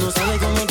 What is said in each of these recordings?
No sabes cómo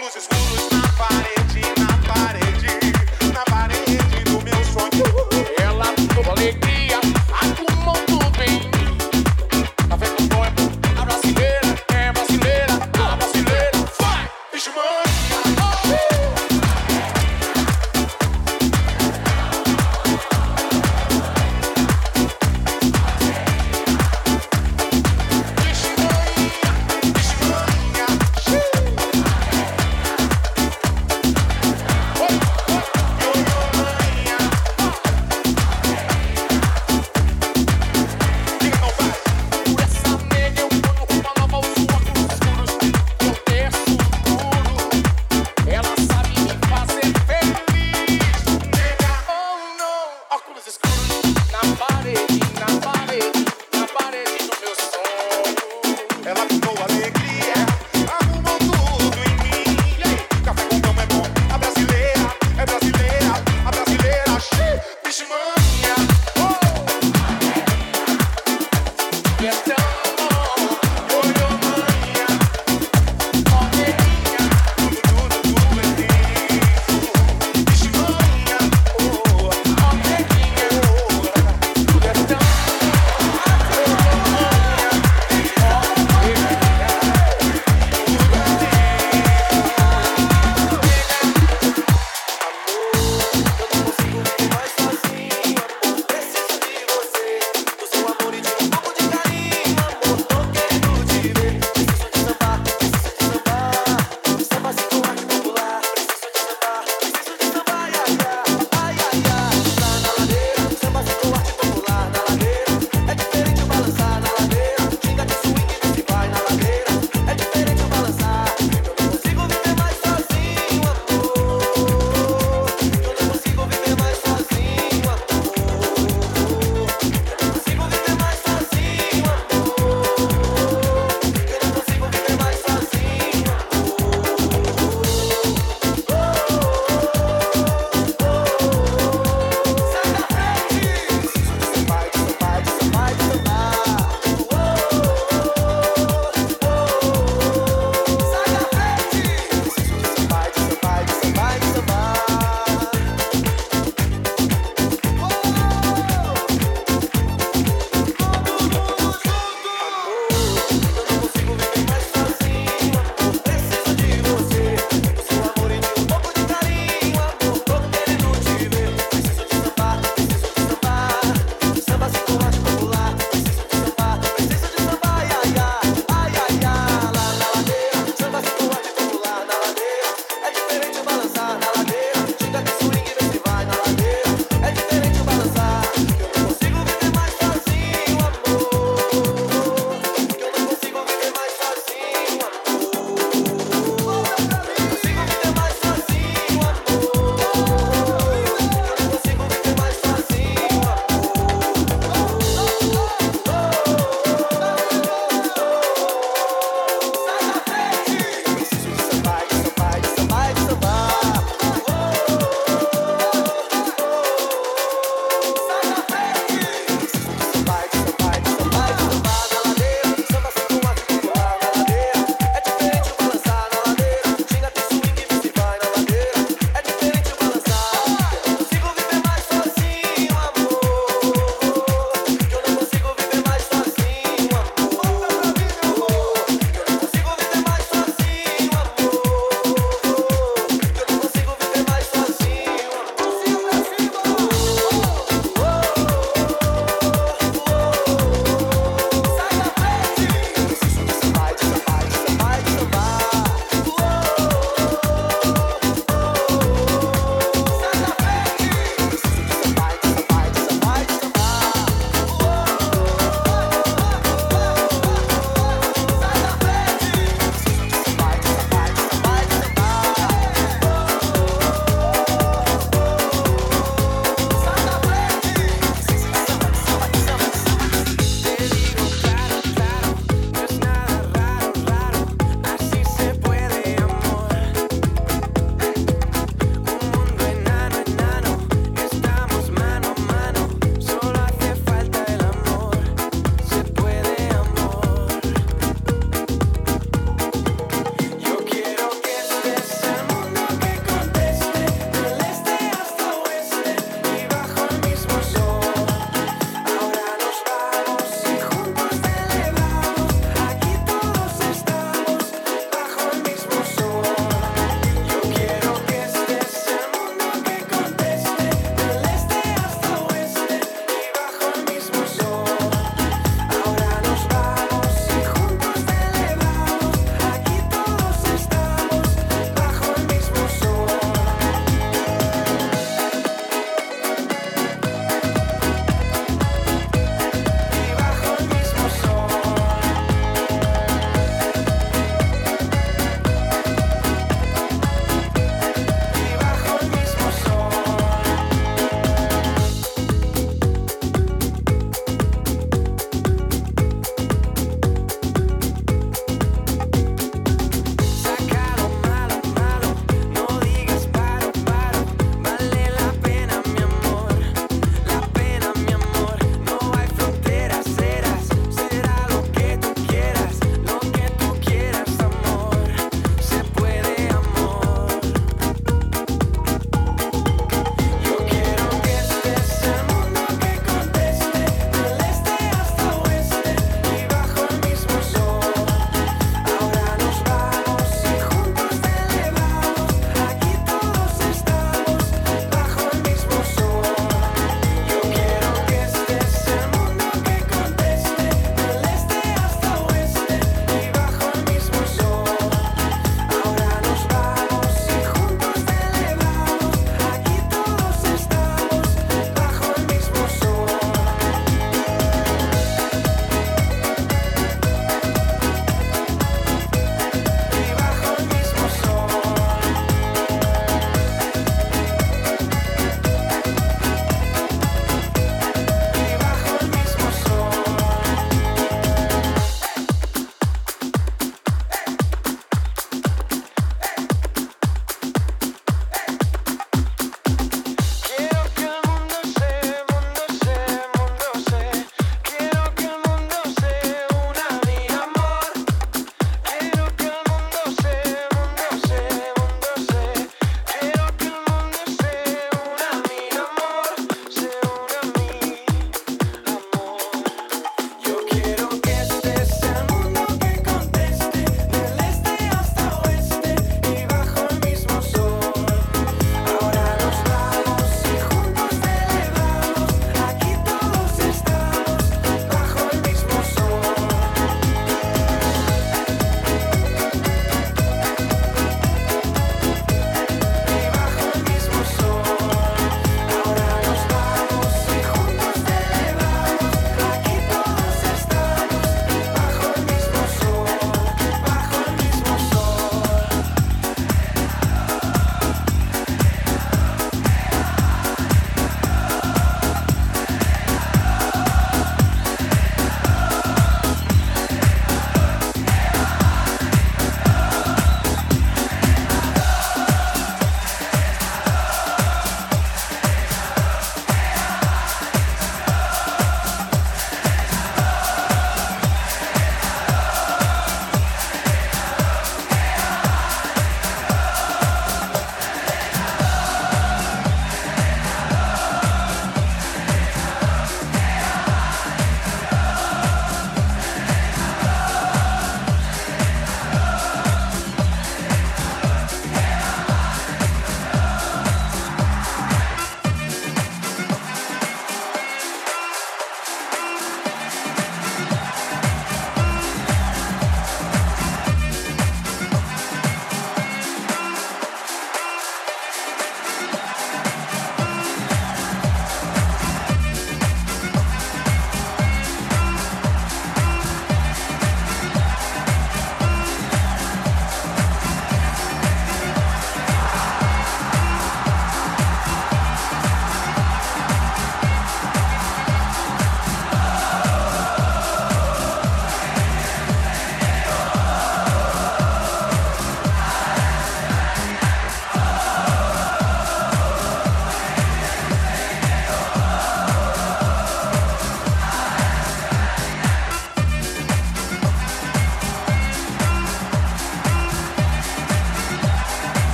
lose school.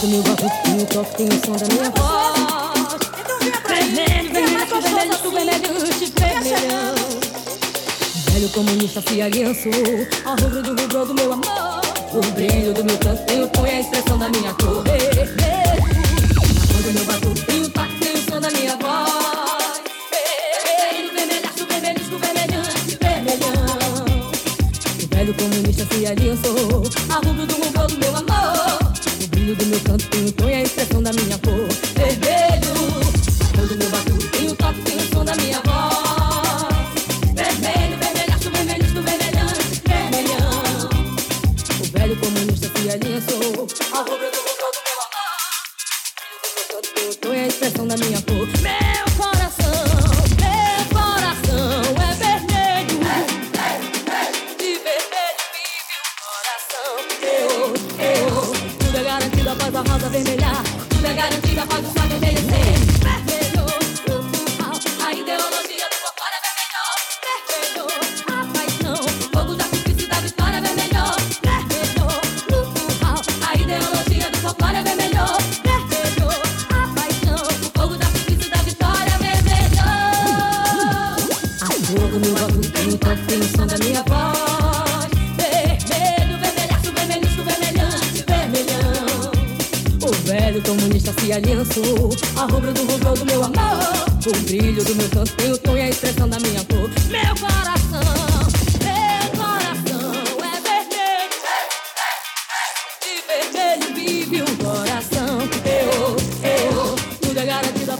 do meu barroquinho, toque tem o som da minha voz. Vermelho, vermelho, vermelho, tu vermelho, te vermelhão. Velho comunista se aliançou a rubro do rubro do meu amor. O brilho do meu cantinho põe a expressão da minha cor. Do meu batuquinho toque tem o som da minha voz. Vermelho, vermelhaço, vermelho, vermelhão, vermelhão. O velho comunista se aliançou a rubro do rubro do meu amor. とととと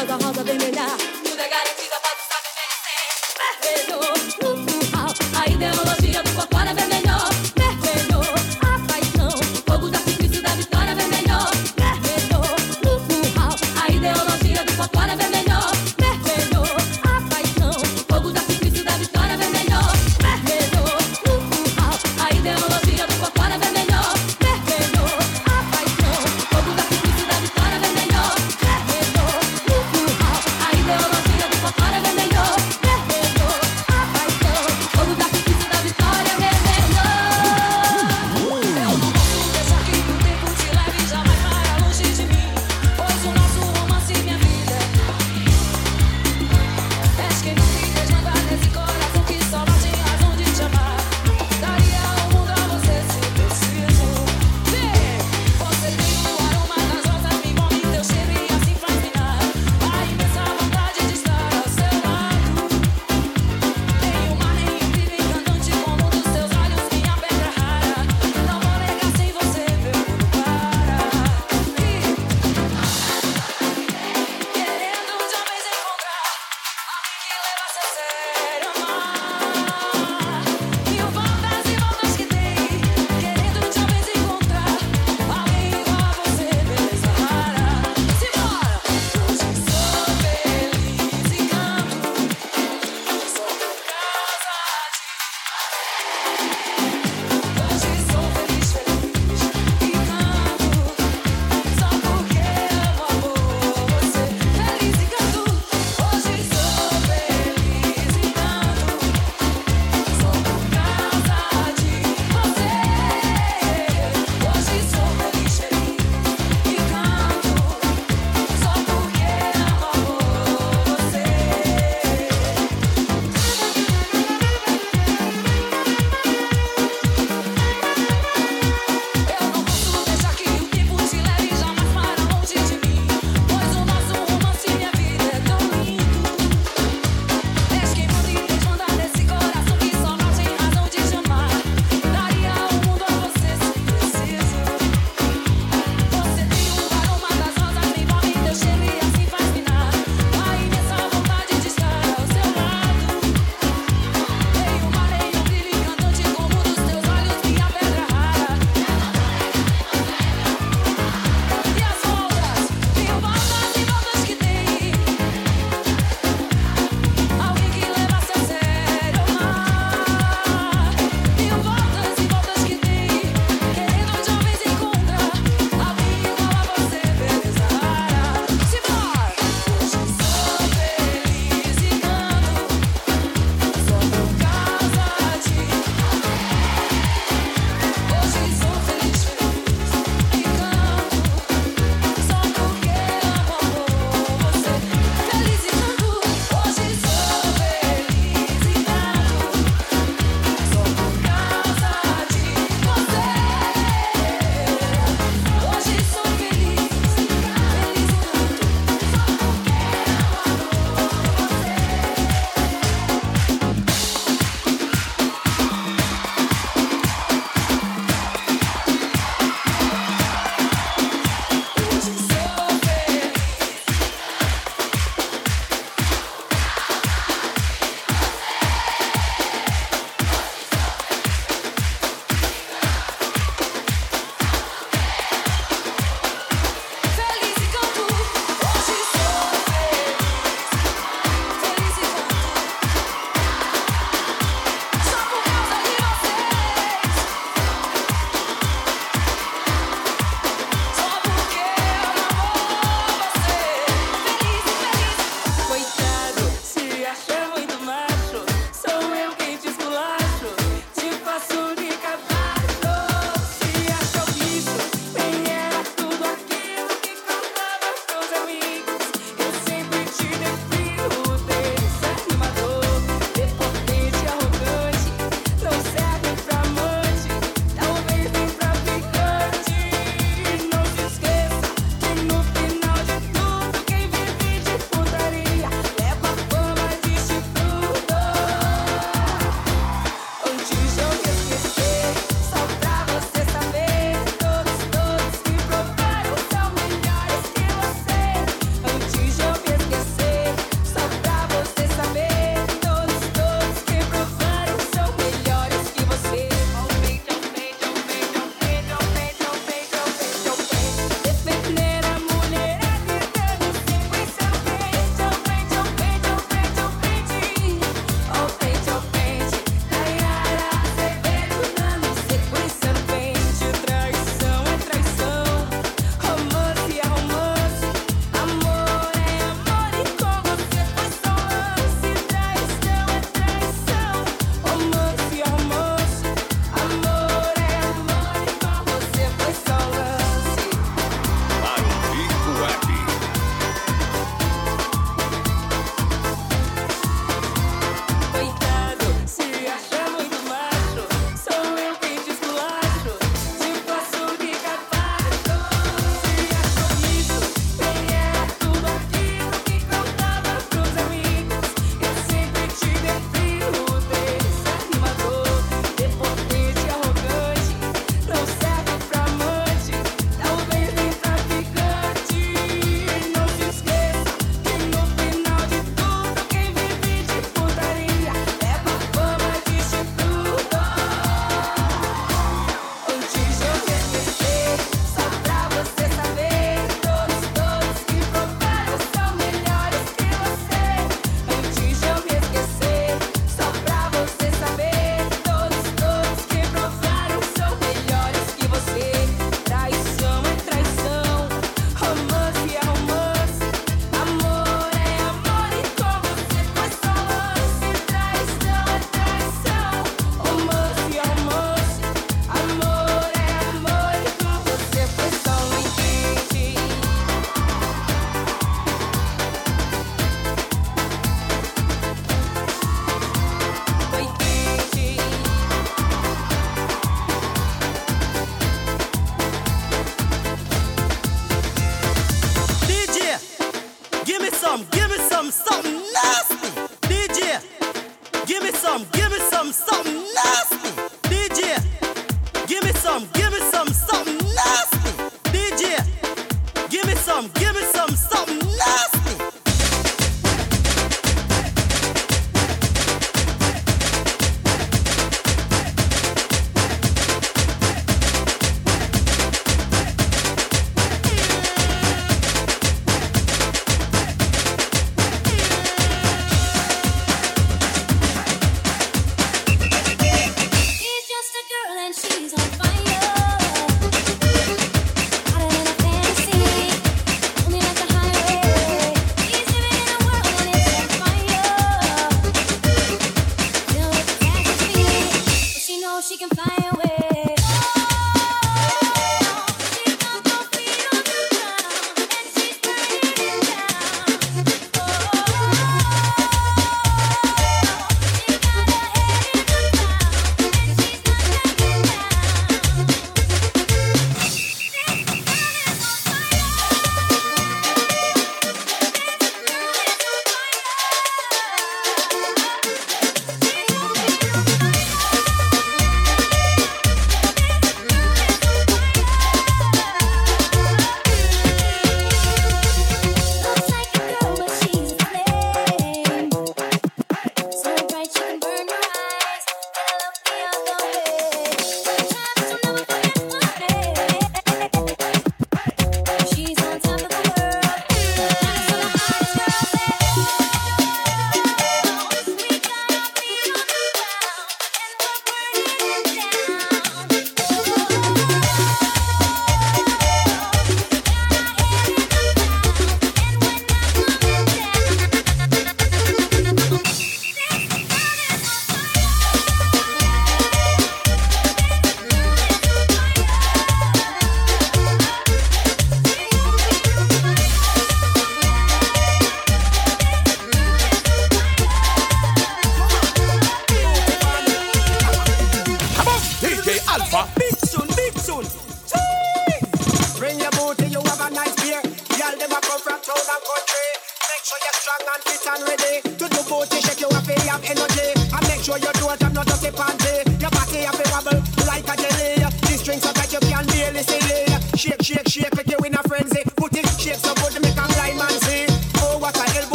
rosa, rosa vermelha. Tudo é garantido, a paz está me merecendo. Vejo no curral, aí.